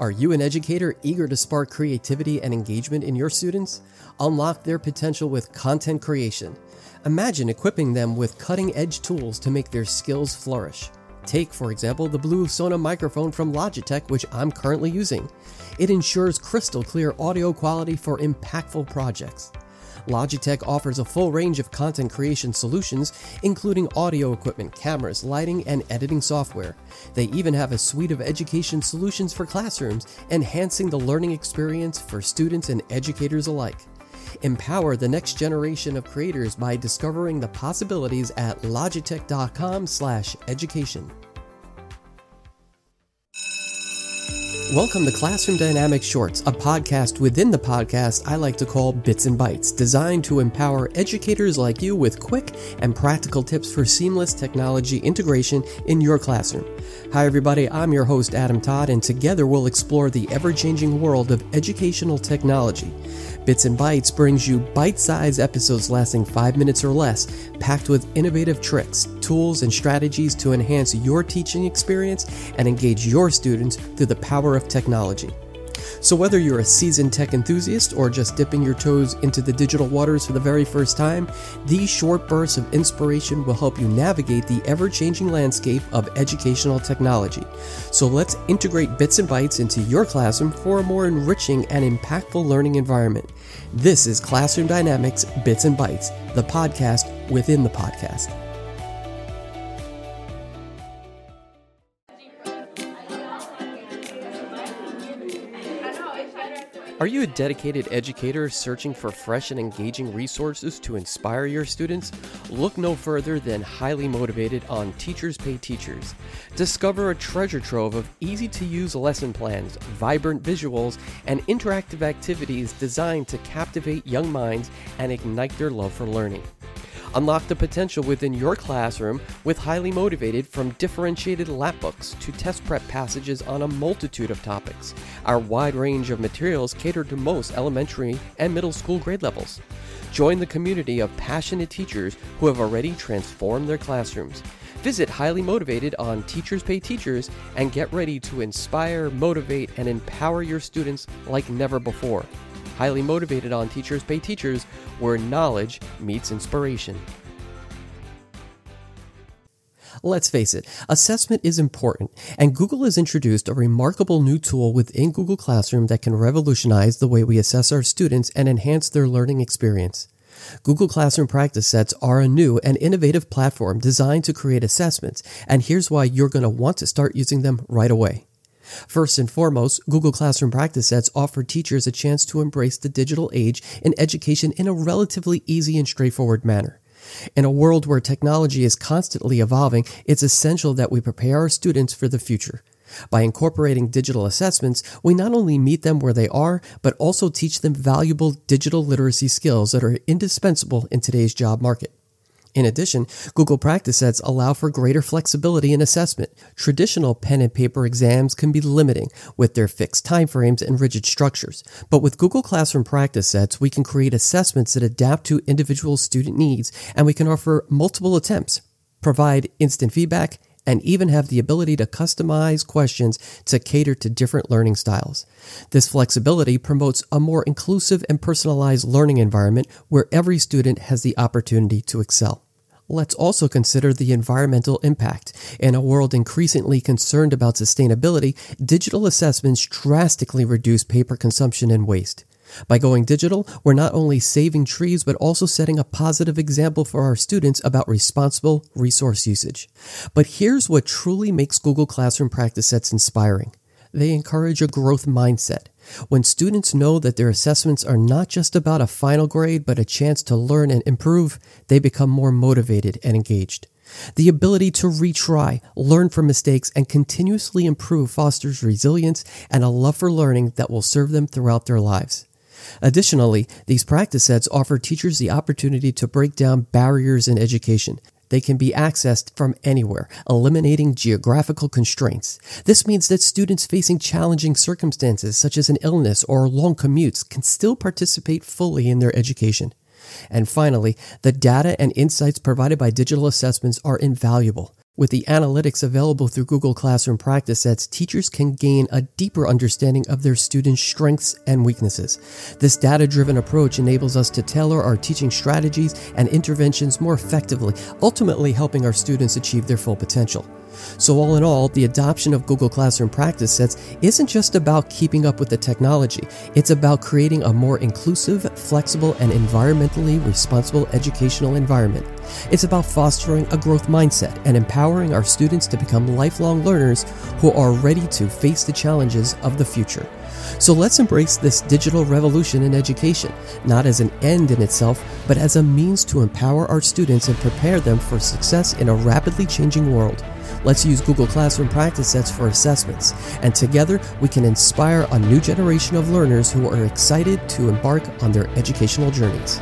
Are you an educator eager to spark creativity and engagement in your students? Unlock their potential with content creation. Imagine equipping them with cutting edge tools to make their skills flourish. Take, for example, the Blue Sona microphone from Logitech, which I'm currently using. It ensures crystal clear audio quality for impactful projects. Logitech offers a full range of content creation solutions, including audio equipment, cameras, lighting, and editing software. They even have a suite of education solutions for classrooms, enhancing the learning experience for students and educators alike. Empower the next generation of creators by discovering the possibilities at logitech.com/education. Welcome to Classroom Dynamics Shorts, a podcast within the podcast I like to call Bits and Bytes, designed to empower educators like you with quick and practical tips for seamless technology integration in your classroom. Hi, everybody, I'm your host, Adam Todd, and together we'll explore the ever changing world of educational technology. Bits and Bytes brings you bite sized episodes lasting five minutes or less, packed with innovative tricks, tools, and strategies to enhance your teaching experience and engage your students through the power of technology. So, whether you're a seasoned tech enthusiast or just dipping your toes into the digital waters for the very first time, these short bursts of inspiration will help you navigate the ever changing landscape of educational technology. So, let's integrate bits and bytes into your classroom for a more enriching and impactful learning environment. This is Classroom Dynamics Bits and Bytes, the podcast within the podcast. Are you a dedicated educator searching for fresh and engaging resources to inspire your students? Look no further than Highly Motivated on Teachers Pay Teachers. Discover a treasure trove of easy to use lesson plans, vibrant visuals, and interactive activities designed to captivate young minds and ignite their love for learning. Unlock the potential within your classroom with highly motivated from differentiated lap books to test prep passages on a multitude of topics. Our wide range of materials cater to most elementary and middle school grade levels. Join the community of passionate teachers who have already transformed their classrooms. Visit Highly Motivated on Teachers Pay Teachers and get ready to inspire, motivate, and empower your students like never before highly motivated on Teachers Pay Teachers, where knowledge meets inspiration. Let's face it, assessment is important, and Google has introduced a remarkable new tool within Google Classroom that can revolutionize the way we assess our students and enhance their learning experience. Google Classroom practice sets are a new and innovative platform designed to create assessments, and here's why you're going to want to start using them right away. First and foremost, Google Classroom practice sets offer teachers a chance to embrace the digital age in education in a relatively easy and straightforward manner. In a world where technology is constantly evolving, it's essential that we prepare our students for the future. By incorporating digital assessments, we not only meet them where they are, but also teach them valuable digital literacy skills that are indispensable in today's job market. In addition, Google Practice Sets allow for greater flexibility in assessment. Traditional pen and paper exams can be limiting with their fixed timeframes and rigid structures. But with Google Classroom Practice Sets, we can create assessments that adapt to individual student needs and we can offer multiple attempts, provide instant feedback, and even have the ability to customize questions to cater to different learning styles. This flexibility promotes a more inclusive and personalized learning environment where every student has the opportunity to excel. Let's also consider the environmental impact. In a world increasingly concerned about sustainability, digital assessments drastically reduce paper consumption and waste. By going digital, we're not only saving trees, but also setting a positive example for our students about responsible resource usage. But here's what truly makes Google Classroom practice sets inspiring. They encourage a growth mindset. When students know that their assessments are not just about a final grade, but a chance to learn and improve, they become more motivated and engaged. The ability to retry, learn from mistakes, and continuously improve fosters resilience and a love for learning that will serve them throughout their lives. Additionally, these practice sets offer teachers the opportunity to break down barriers in education. They can be accessed from anywhere, eliminating geographical constraints. This means that students facing challenging circumstances such as an illness or long commutes can still participate fully in their education. And finally, the data and insights provided by digital assessments are invaluable. With the analytics available through Google Classroom practice sets, teachers can gain a deeper understanding of their students' strengths and weaknesses. This data driven approach enables us to tailor our teaching strategies and interventions more effectively, ultimately helping our students achieve their full potential. So, all in all, the adoption of Google Classroom practice sets isn't just about keeping up with the technology, it's about creating a more inclusive, flexible, and environmentally responsible educational environment. It's about fostering a growth mindset and empowering our students to become lifelong learners who are ready to face the challenges of the future. So let's embrace this digital revolution in education, not as an end in itself, but as a means to empower our students and prepare them for success in a rapidly changing world. Let's use Google Classroom practice sets for assessments, and together we can inspire a new generation of learners who are excited to embark on their educational journeys.